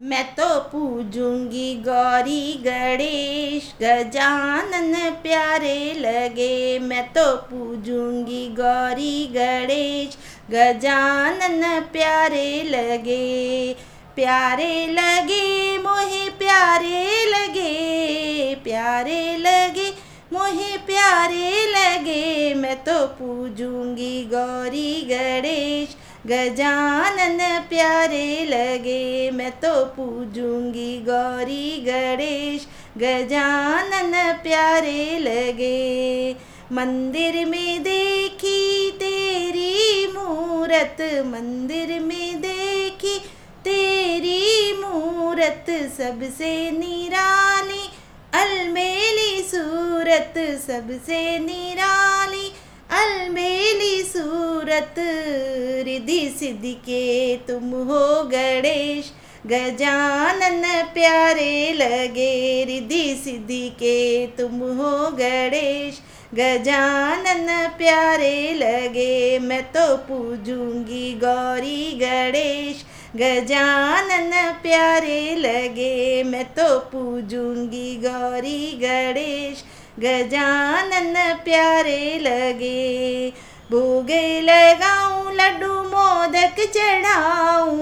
मैं तो पूजूँगी गौरी गणेश गजानन प्यारे लगे। मैं तो पूजूँगी गौरी गणेश गजानन प्यारे लगे। प्यारे लगे, मोहे प्यारे लगे। प्यारे लगे, मोहे प्यारे लगे। मैं तो पूजूँगी गौरी गणेश गजानन प्यारे लगे। मैं तो पूजूँगी गौरी गणेश, गजानन प्यारे लगे। मंदिर में देखी तेरी मूरत, मंदिर में देखी तेरी मूरत, सबसे निराली अलमेली सूरत, सबसे निराली अलमेली सूरत। रिधि सिद्धि के तुम हो गणेश गजानन प्यारे लगे रिधि सिद्धि के, तुम हो गणेश। गजानन प्यारे लगे, मैं तो पूजूँगी गौरी गणेश। गजानन प्यारे लगे, मैं तो पूजूँगी गौरी गणेश। गजानन प्यारे लगे, भोग लगाऊँ लड्डू मोदक चढ़ाऊं।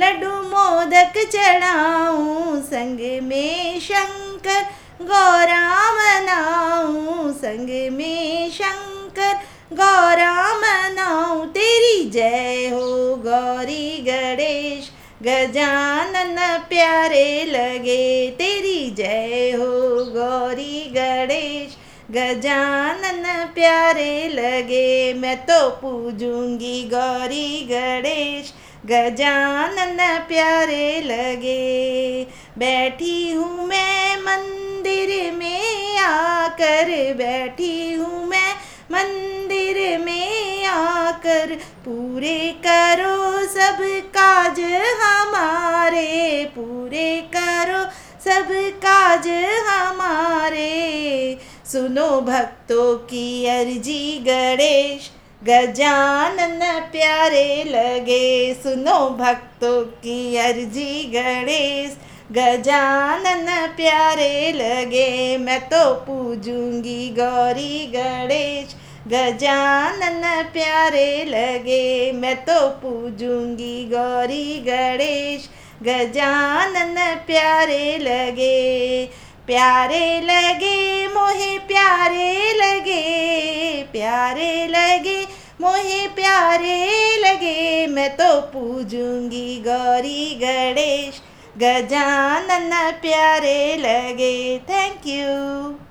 लड्डू मोदक चढ़ाऊं, संग में शंकर गौरा मनाऊं संग में शंकर गौरा मनाऊं तेरी जय हो गौरी गणेश, गजानन प्यारे लगे। तेरी जय हो गौरी गणेश, गजानन प्यारे लगे। मैं तो पूजूँगी गौरी गणेश गजानन प्यारे लगे। बैठी हूँ मैं मंदिर में आकर, बैठी हूँ मैं मंदिर में आकर। पूरे करो सब काज हमारे, पूरे करो सब काज हमारे। सुनो भक्तों की अर्जी गणेश गजानन प्यारे लगे, सुनो भक्तों की अर्जी गणेश। गजानन प्यारे लगे, मैं तो पूजूँगी गौरी गणेश। गजानन प्यारे लगे, मैं तो पूजूँगी गौरी गणेश। गजानन प्यारे लगे प्यारे लगे, मोहे प्यारे लगे। प्यारे लगे, मोहे प्यारे लगे। मैं तो पूजूँगी गौरी गणेश, गजानन प्यारे लगे। Thank you